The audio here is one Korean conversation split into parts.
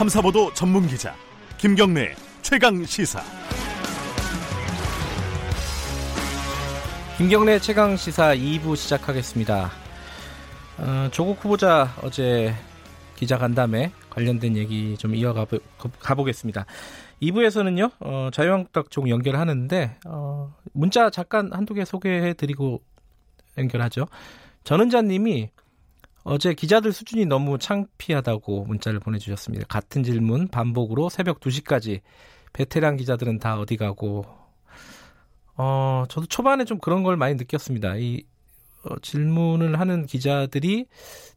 탐사보도 전문 기자 김경래 최강 시사. 김경래 최강 시사 2부 시작하겠습니다. 어, 조국 후보자 어제 기자 간담회 관련된 얘기 좀 이어가 보겠습니다. 2부에서는요, 어, 자유한국당 쪽 연결하는데, 어, 문자 잠깐 한두 개 소개해 드리고 연결하죠. 전은자 님이 어제 기자들 수준이 너무 창피하다고 문자를 보내주셨습니다. 같은 질문 반복으로 새벽 2시까지 베테랑 기자들은 다 어디 가고 어 저도 초반에 좀 그런 걸 많이 느꼈습니다. 이 어, 질문을 하는 기자들이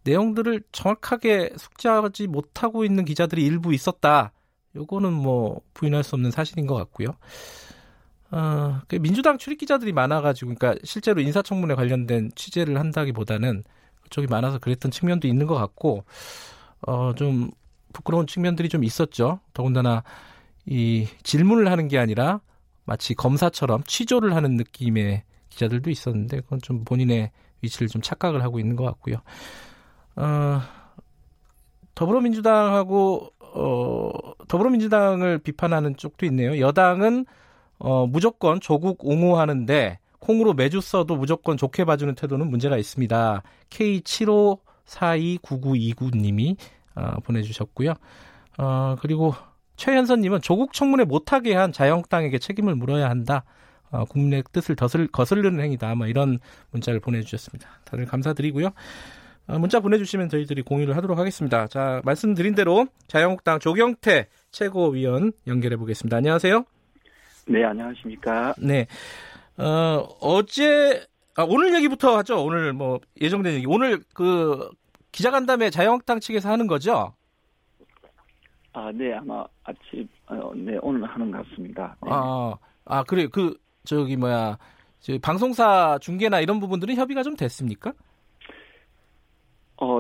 내용들을 정확하게 숙지하지 못하고 있는 기자들이 일부 있었다. 요거는 뭐 부인할 수 없는 사실인 것 같고요. 어, 그 민주당 출입 기자들이 많아가지고, 그러니까 실제로 인사청문회 관련된 취재를 한다기보다는 그 쪽이 많아서 그랬던 측면도 있는 것 같고, 어, 좀 부끄러운 측면들이 좀 있었죠. 더군다나 이 질문을 하는 게 아니라 마치 검사처럼 취조를 하는 느낌의 기자들도 있었는데 그건 좀 본인의 위치를 좀 착각을 하고 있는 것 같고요. 어, 더불어민주당하고 어, 더불어민주당을 비판하는 쪽도 있네요. 여당은 어, 무조건 조국 옹호하는데 콩으로 매주 써도 무조건 좋게 봐주는 태도는 문제가 있습니다. K75429929님이 어, 보내주셨고요. 어, 그리고 최현선님은 조국 청문회 못하게 한 자영당에게 책임을 물어야 한다. 어, 국민의 뜻을 더슬, 거슬르는 행위다. 뭐 이런 문자를 보내주셨습니다. 다들 감사드리고요. 어, 문자 보내주시면 저희들이 공유를 하도록 하겠습니다. 자, 말씀드린 대로 자유한국당 조경태 최고위원 연결해 보겠습니다. 안녕하세요. 네, 안녕하십니까. 네. 어, 어제, 아, 오늘 얘기부터 하죠. 오늘 뭐 예정된 얘기. 오늘 그 기자간담회 자유한국당 측에서 하는 거죠? 아, 네, 아마 아침, 어, 네, 오늘 하는 것 같습니다. 네. 아, 아, 그래. 그, 저기 뭐야. 저 방송사 중계나 이런 부분들은 협의가 좀 됐습니까? 어,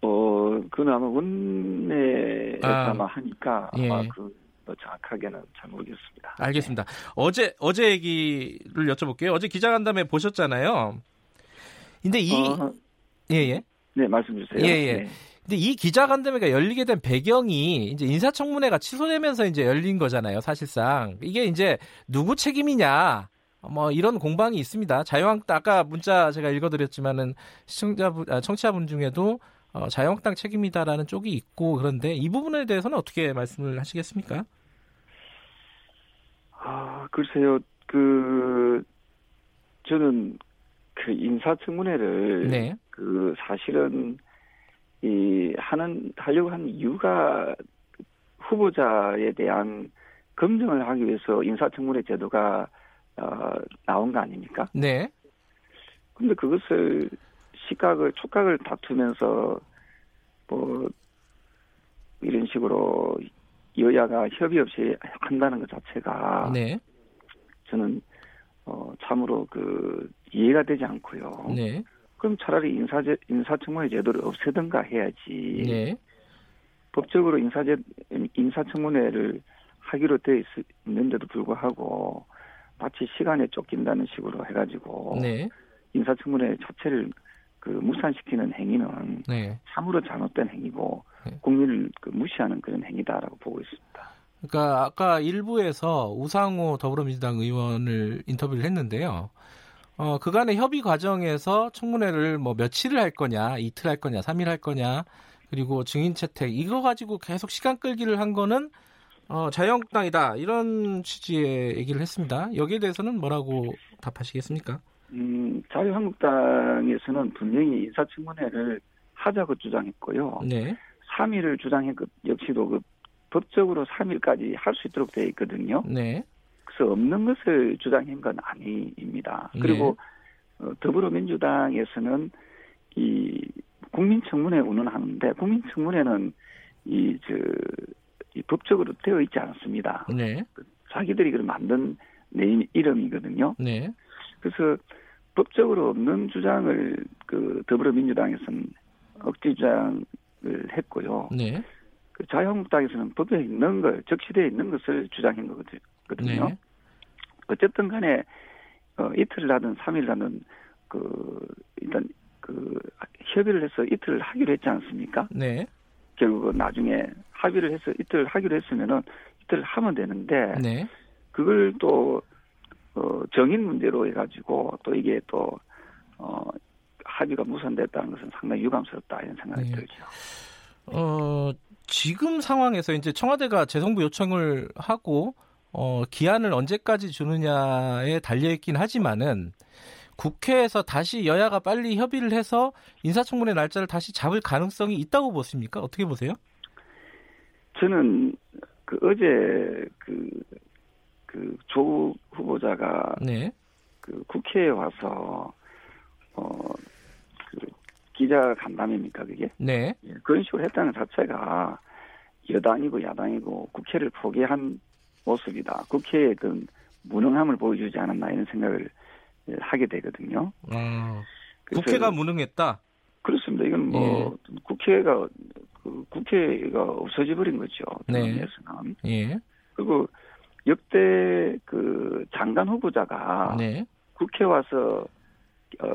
어, 그건 아마 원내에서 아, 마 하니까 예. 아마 그, 뭐 정확하게는 잘 모르겠습니다. 알겠습니다. 네. 어제, 어제 얘기를 여쭤볼게요. 어제 기자간담회 보셨잖아요. 근데 이, 어, 예, 예. 네, 말씀 주세요. 예, 예. 네. 근데 이 기자간담회가 열리게 된 배경이 이제 인사청문회가 취소되면서 이제 열린 거잖아요, 사실상. 이게 이제 누구 책임이냐. 뭐 이런 공방이 있습니다. 자유한국당 아까 문자 제가 읽어드렸지만은 시청자분, 아, 청취자분 중에도 어, 자유한국당 책임이다라는 쪽이 있고 그런데 이 부분에 대해서는 어떻게 말씀을 하시겠습니까? 아 글쎄요, 그 저는 그 인사청문회를 네. 그 사실은 이 하는 하려고 한 이유가 후보자에 대한 검증을 하기 위해서 인사청문회 제도가 어, 나온 거 아닙니까? 네. 근데 그것을 시각을 촉각을 다투면서 뭐 이런 식으로 여야가 협의 없이 한다는 것 자체가 네. 저는 어 참으로 그 이해가 되지 않고요. 네. 그럼 차라리 인사제 인사청문회 제도를 없애든가 해야지. 네. 법적으로 인사제 인사청문회를 하기로 돼 있, 있는데도 불구하고 마치 시간에 쫓긴다는 식으로 해가지고 네. 인사청문회 자체를 그 무산시키는 행위는 네. 참으로 잘못된 행위고 네. 국민을 그 무시하는 그런 행위다라고 보고 있습니다. 그러니까 아까 일부에서 우상호 더불어민주당 의원을 인터뷰를 했는데요. 어, 그간의 협의 과정에서 청문회를 뭐 며칠을 할 거냐, 이틀 할 거냐, 삼일 할 거냐, 그리고 증인 채택 이거 가지고 계속 시간 끌기를 한 거는 어, 자유한국당이다 이런 취지의 얘기를 했습니다. 여기에 대해서는 뭐라고 답하시겠습니까? 음, 자유한국당에서는 분명히 인사청문회를 하자고 주장했고요. 네. 3일을 주장했고 역시도 그 법적으로 3일까지 할 수 있도록 되어 있거든요. 네. 그래서 없는 것을 주장한 건 아닙니다. 그리고 네. 어, 더불어민주당에서는 이 국민청문회 운운하는데 국민청문회는 이저 이 법적으로 되어 있지 않습니다. 네. 자기들이 그 만든 네임 이름이거든요. 네. 그래서 법적으로 없는 주장을 그 더불어민주당에서는 억지 주장을 했고요. 네. 그 자유한국당에서는 법에 있는 걸 적시되어 있는 것을 주장한 거거든요. 네. 어쨌든 간에 어, 이틀을 하든 삼일을 하든 그 일단 그 협의를 해서 이틀을 하기로 했지 않습니까? 네. 결국은 나중에 합의를 해서 이틀 하기로 했으면은 이틀 하면 되는데 네. 그걸 또 어, 정인 문제로 해가지고 또 이게 또 어, 합의가 무산됐다는 것은 상당히 유감스럽다 이런 생각이 네. 들죠. 어, 지금 상황에서 이제 청와대가 재송부 요청을 하고 어, 기한을 언제까지 주느냐에 달려 있긴 하지만은 국회에서 다시 여야가 빨리 협의를 해서 인사청문회 날짜를 다시 잡을 가능성이 있다고 보십니까? 어떻게 보세요? 저는 그 어제 그, 그 조국 후보자가 네. 그 국회에 와서 어, 그 기자 간담회입니까 그게? 네. 예, 그런 식으로 했다는 것 자체가 여당이고 야당이고 국회를 포기한 모습이다. 국회의 그 무능함을 보여주지 않았나 이런 생각을 예, 하게 되거든요. 어, 그래서 국회가 무능했다. 그렇습니다. 이건 뭐 국회가 그 국회가 없어져 버린 거죠. 네. 대선에서는. 예. 그리고 역대 그 장관 후보자가 네. 국회 와서 어,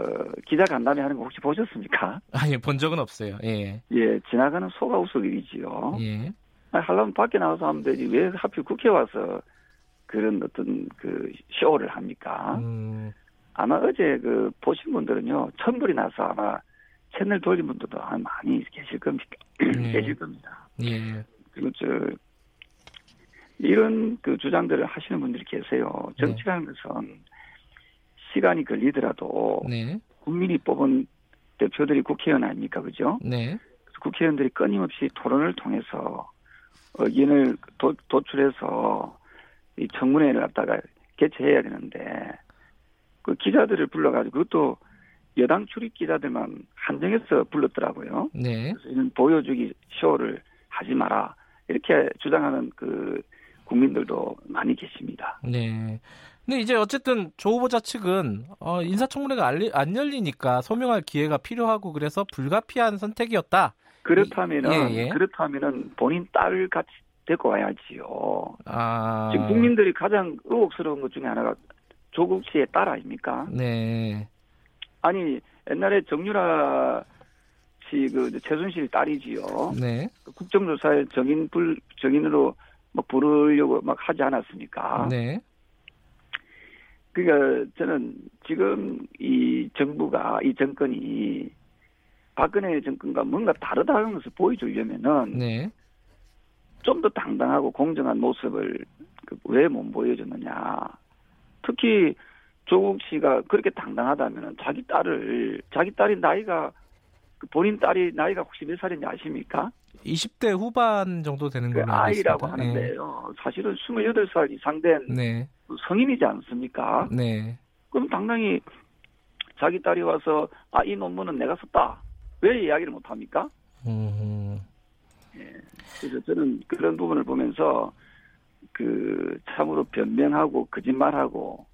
기자 간담회 하는 거 혹시 보셨습니까? 아니 본 적은 없어요. 예. 예, 지나가는 소가 우스일이지요. 예. 아니, 하려면 밖에 나와서 하면 되지 왜 하필 국회 와서 그런 어떤 그 쇼를 합니까? 음, 아마 어제 그 보신 분들은요 천불이 나서 아마 채널 돌린 분들도 많이 계실 겁니다. 네. 계실 겁니다. 예. 그리고 저 이런 그 주장들을 하시는 분들이 계세요. 정치라는 것은 시간이 걸리더라도 네. 국민이 뽑은 대표들이 국회의원 아닙니까, 그죠? 네. 국회의원들이 끊임없이 토론을 통해서 의견을 도, 도출해서 이 청문회를 갖다가 개최해야 되는데 그 기자들을 불러가지고 그것도 여당 출입 기자들만 한정해서 불렀더라고요. 네. 그래서 이런 보여주기 쇼를 하지 마라 이렇게 주장하는 그 국민들도 많이 계십니다. 네. 근데 이제 어쨌든 조 후보자 측은 어, 인사청문회가 안, 리- 안 열리니까 소명할 기회가 필요하고 그래서 불가피한 선택이었다. 그렇다면은 예, 예. 그렇다면은 본인 딸을 같이 데리고 와야지요. 아. 지금 국민들이 가장 의혹스러운 것 중에 하나가 조국 씨의 딸 아닙니까? 네. 아니 옛날에 정유라 씨그 최순실 딸이지요. 네. 그 국정조사에 정인 불 정인으로 막 부르려고 막 하지 않았습니까? 네. 그러니까 저는 지금 이 정부가 이 정권이 박근혜 정권과 뭔가 다르다는 것을 보여주려면은 네. 좀 더 당당하고 공정한 모습을 그왜못 보여줬느냐. 특히 조국 씨가 그렇게 당당하다면 자기 딸을 자기 딸이 나이가 그 본인 딸이 나이가 혹시 몇 살인지 아십니까? 20대 후반 정도 되는 그 걸로 알고 아이라고 있습니다. 하는데요. 사실은 28살 이상 된 네. 성인이지 않습니까? 네. 그럼 당당히 자기 딸이 와서 아 이 논문은 내가 썼다. 왜 이야기를 못 합니까? 음. 그래서 저는 그런 부분을 보면서 그 참으로 변명하고 거짓말하고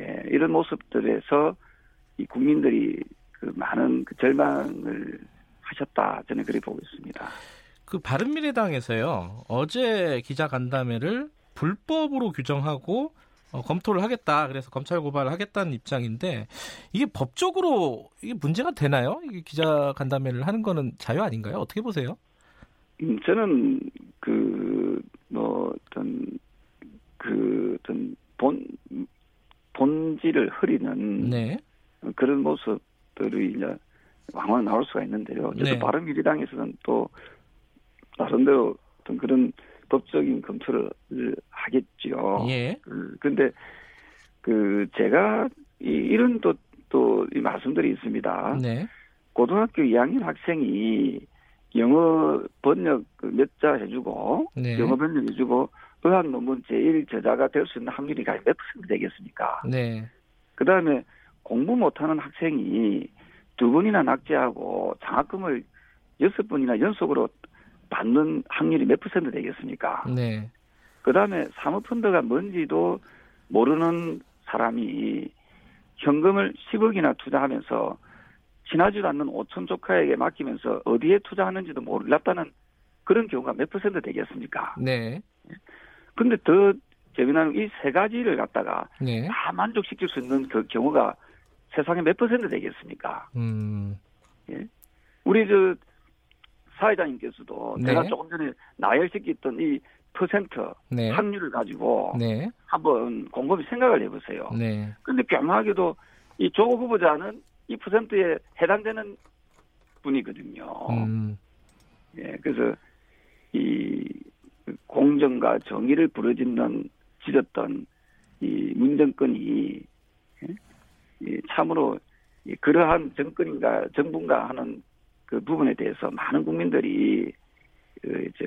예, 이런 모습들에서 이 국민들이 그 많은 그 절망을 하셨다 저는 그렇게 보고 있습니다. 그 바른미래당에서요. 어제 기자 간담회를 불법으로 규정하고 어, 검토를 하겠다. 그래서 검찰 고발을 하겠다는 입장인데 이게 법적으로 이게 문제가 되나요? 이게 기자 간담회를 하는 거는 자유 아닌가요? 어떻게 보세요? 음, 저는 그뭐 어떤 그 어떤 본 본질을 흐리는 네. 그런 모습들이 이제 왕왕 나올 수가 있는데요. 저도 네. 바른미래당에서는 또 나름대로 어떤 그런 법적인 검토를 하겠지요. 예. 그, 근데 그 제가 이, 이런 또 또 이 말씀들이 있습니다. 네. 고등학교 2학년 학생이 영어 번역 그몇자 해주고 네. 영어 번역 해주고 의학 논문 제1 저자가 될 수 있는 확률이 과연 몇 퍼센트 되겠습니까? 네. 그 다음에 공부 못하는 학생이 두 번이나 낙제하고 장학금을 여섯 번이나 연속으로 받는 확률이 몇 퍼센트 되겠습니까? 네. 그 다음에 사모펀드가 뭔지도 모르는 사람이 현금을 10억이나 투자하면서 지나지도 않는 5천 조카에게 맡기면서 어디에 투자하는지도 몰랐다는 그런 경우가 몇 퍼센트 되겠습니까? 네. 근데 더 재미나는 이 세 가지를 갖다가 네. 다 만족시킬 수 있는 그 경우가 세상에 몇 퍼센트 되겠습니까? 음. 우리 저 사회자님께서도 네. 제가 조금 전에 나열시켰던 이 퍼센트 네. 확률을 가지고 네. 한번 곰곰이 생각을 해보세요. 네. 근데 교묘하게도 이 조국 후보자는 이 퍼센트에 해당되는 분이거든요. 음. 예, 그래서 이 공정과 정의를 부르짖는 지졌던 이 문정권이 예? 이 참으로 이 그러한 정권인가 정부인가 하는 그 부분에 대해서 많은 국민들이 그저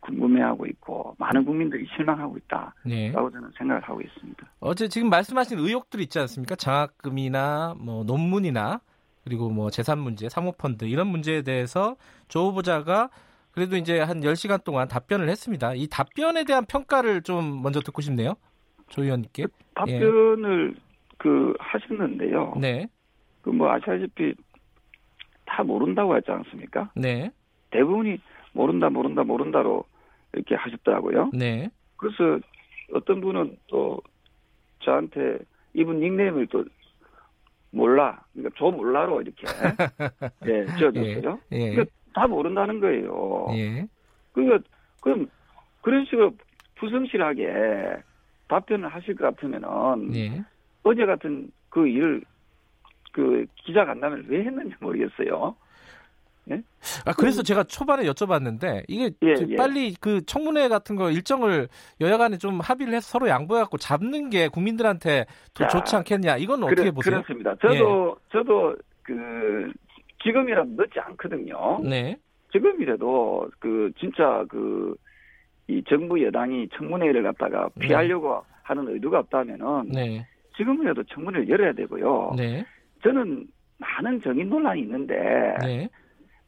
궁금해하고 있고 많은 국민들이 실망하고 있다라고 네. 저는 생각을 하고 있습니다. 어제 지금 말씀하신 의혹들 있지 않습니까? 장학금이나 뭐 논문이나 그리고 뭐 재산 문제, 사모펀드 이런 문제에 대해서 조 후보자가 그래도 이제 한 10시간 동안 답변을 했습니다. 이 답변에 대한 평가를 좀 먼저 듣고 싶네요. 조 의원님께. 답변을 그 하셨는데요. 네. 그 뭐 아시다시피 다 모른다고 하지 않습니까? 네. 대부분이 모른다 모른다 모른다로 이렇게 하셨더라고요. 네. 그래서 어떤 분은 또 저한테 이분 닉네임을 또 몰라 그러니까 저 몰라로 이렇게 예, 지어줬어요. 예. 그러니까 다 모른다는 거예요. 예. 그러니까 그럼 그런 식으로 부성실하게 답변을 하실 것 같으면은 예. 어제 같은 그 일을 그 기자 간담회를 왜 했는지 모르겠어요. 아 그래서 제가 초반에 여쭤봤는데 이게 예, 저 예. 빨리 그 청문회 같은 거 일정을 여야간에 좀 합의를 해서 서로 양보해갖고 잡는 게 국민들한테 더 자, 좋지 않겠냐 이건 어떻게 그래, 보세요? 예. 그렇습니다. 저도 저도 그 지금이라도 늦지 않거든요. 네, 지금이라도 그 진짜 그 이 정부 여당이 청문회를 갖다가 피하려고 하는 의도가 없다면은 네, 지금이라도 청문회를 열어야 되고요. 네, 저는 많은 정인 논란이 있는데 네,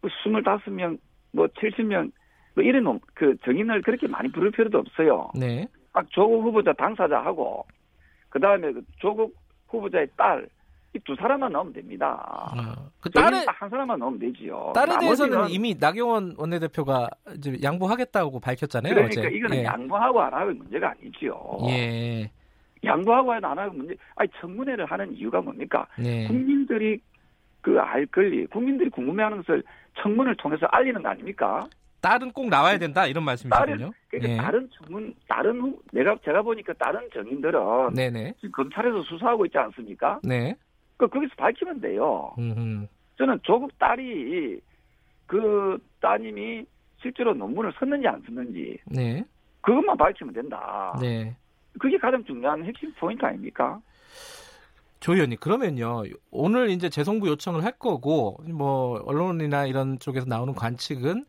뭐 25명 뭐 70명 뭐 이런 놈, 그 정인을 그렇게 많이 부를 필요도 없어요. 네, 딱 조국 후보자 당사자하고 그 다음에 그 조국 후보자의 딸 이 두 사람만 넣으면 됩니다. 어, 그 딸에 딱한 사람만 넣으면 되지요. 딸에 대해서는 이미 나경원 원내대표가 이제 양보하겠다고 밝혔잖아요. 그러니까 어제. 이거는 예. 양보하고 안 하고 문제가 아니지요. 예, 양보하고 안 하고 문제. 아니 청문회를 하는 이유가 뭡니까? 네, 국민들이 그 알 권리, 국민들이 궁금해하는 것을 청문을 통해서 알리는 거 아닙니까? 딸은 꼭 나와야 된다 이런 말씀이시군요. 그러니까 예. 다른 청문, 다른 후, 내가 제가 보니까 다른 정인들은 네, 네, 지금 검찰에서 수사하고 있지 않습니까? 네, 그 거기서 밝히면 돼요. 음, 저는 조국 딸이 그 따님이 실제로 논문을 썼는지 안 썼는지 네, 그것만 밝히면 된다. 네. 그게 가장 중요한 핵심 포인트 아닙니까? 조 의원님 그러면요. 오늘 이제 재송부 요청을 할 거고 뭐 언론이나 이런 쪽에서 나오는 관측은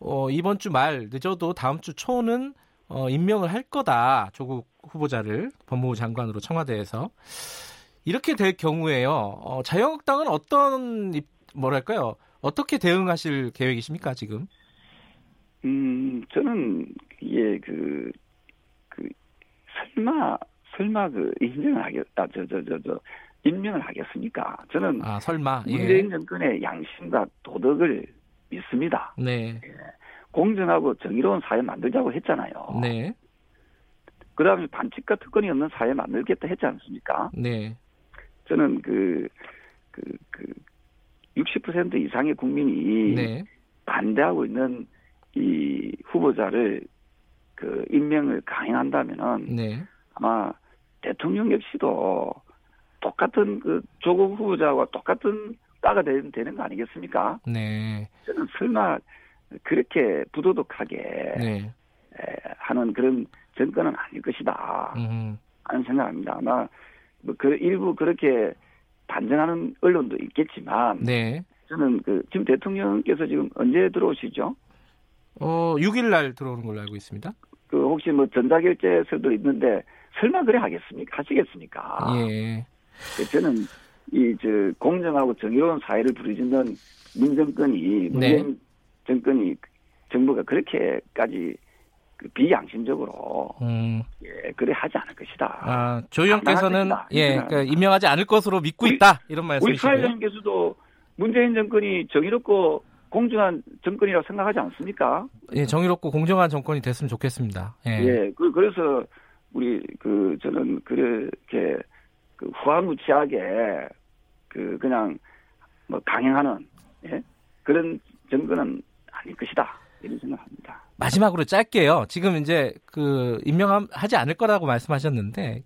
어, 이번 주 말 늦어도 다음 주 초는 어, 임명을 할 거다. 조국 후보자를 법무부 장관으로 청와대에서. 이렇게 될 경우에요. 어, 자유한국당은 어떤 입- 뭐랄까요? 어떻게 대응하실 계획이십니까 지금? 음, 저는 이게 그, 그, 설마, 설마 그 임명을 하겠, 아, 저, 저, 저, 저, 임명을 하겠습니까? 저는 아 설마 문재인 예. 정권의 양심과 도덕을 믿습니다. 네, 공정하고 정의로운 사회 만들자고 했잖아요. 네, 그 다음에 반칙과 특권이 없는 사회 만들겠다 했지 않습니까? 네, 저는 그, 그, 그, 60% 이상의 국민이 네, 반대하고 있는 이 후보자를 그 임명을 강행한다면은 네, 아마 대통령 역시도 똑같은 그 조국 후보자와 똑같은 따가 되는, 되는 거 아니겠습니까? 네, 저는 설마 그렇게 부도덕하게 네, 에, 하는 그런 정권은 아닐 것이다 음, 하는 생각합니다. 아마 뭐 그 일부 그렇게 반전하는 언론도 있겠지만 네. 저는 그 지금 대통령께서 지금 언제 들어오시죠? 어, 6일 날 들어오는 걸로 알고 있습니다. 그 혹시 뭐 전자결제서도 있는데 설마 그래 하겠습니까? 하시겠습니까? 예. 그 저는 이 저 공정하고 정의로운 사회를 부르짖는 문정권이 문재인 정권이 정부가 그렇게까지 그 비양심적으로 음. 예 그래 하지 않을 것이다. 아, 조 의원께서는 당연하겠습니다. 예. 그러니까 임명하지 않을 것으로 믿고 우리- 있다. 이런 우리 말씀이시고요. 사회자님께서도 문재인 정권이 정의롭고 공정한 정권이라고 생각하지 않습니까? 예, 정의롭고 공정한 정권이 됐으면 좋겠습니다. 예. 예, 그, 그래서 우리 그 저는 그렇게 그 후한무치하게 그 그냥 뭐 강행하는 예? 그런 증거는 아닐 것이다. 이런 생각합니다. 마지막으로 짧게요. 지금 이제 그 임명하지 않을 거라고 말씀하셨는데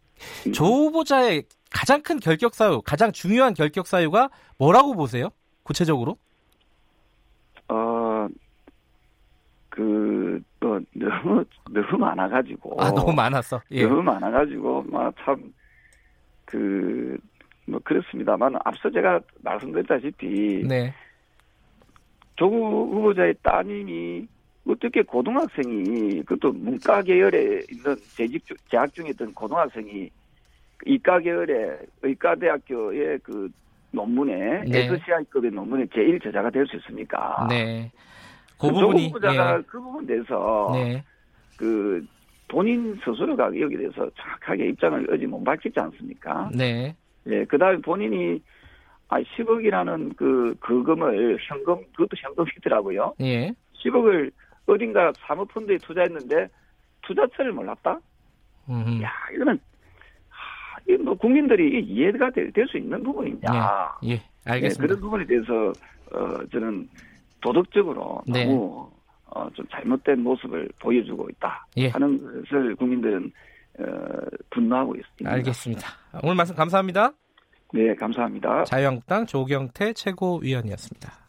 음. 조 후보자의 가장 큰 결격 사유, 가장 중요한 결격 사유가 뭐라고 보세요? 구체적으로? 어, 그, 뭐, 너무, 너무 많아가지고. 아 너무 많았어. 예. 너무 많아가지고, 막 참, 그, 뭐, 그렇습니다만, 앞서 제가 말씀드렸다시피, 네. 조국 후보자의 따님이 어떻게 고등학생이, 그것도 문과 계열에 있는 재직, 중- 재학 중에 있던 고등학생이 이과 계열의 의과대학교의 그 논문에, 네. SCI급의 논문에 제일 저자가 될 수 있습니까? 네. 그 부분이 후보자가 예. 그 부분에 대해서 네. 그 본인 스스로가 여기에 대해서 정확하게 입장을 어제 못 밝혔지 않습니까? 네. 예, 그 다음에 본인이 아, 10억이라는 그, 그금을 현금, 그것도 현금이더라고요. 예. 10억을 어딘가 사모펀드에 투자했는데 투자처를 몰랐다? 음. 야, 이거는, 하, 이뭐 국민들이 이해가 될 수 있는 부분이냐. 예. 예, 알겠습니다. 그런 부분에 대해서, 어, 저는 도덕적으로 네. 너무, 어, 좀 잘못된 모습을 보여주고 있다. 예. 하는 것을 국민들은, 어, 분노하고 있습니다. 알겠습니다. 오늘 말씀 감사합니다. 네, 감사합니다. 자유한국당 조경태 최고위원이었습니다.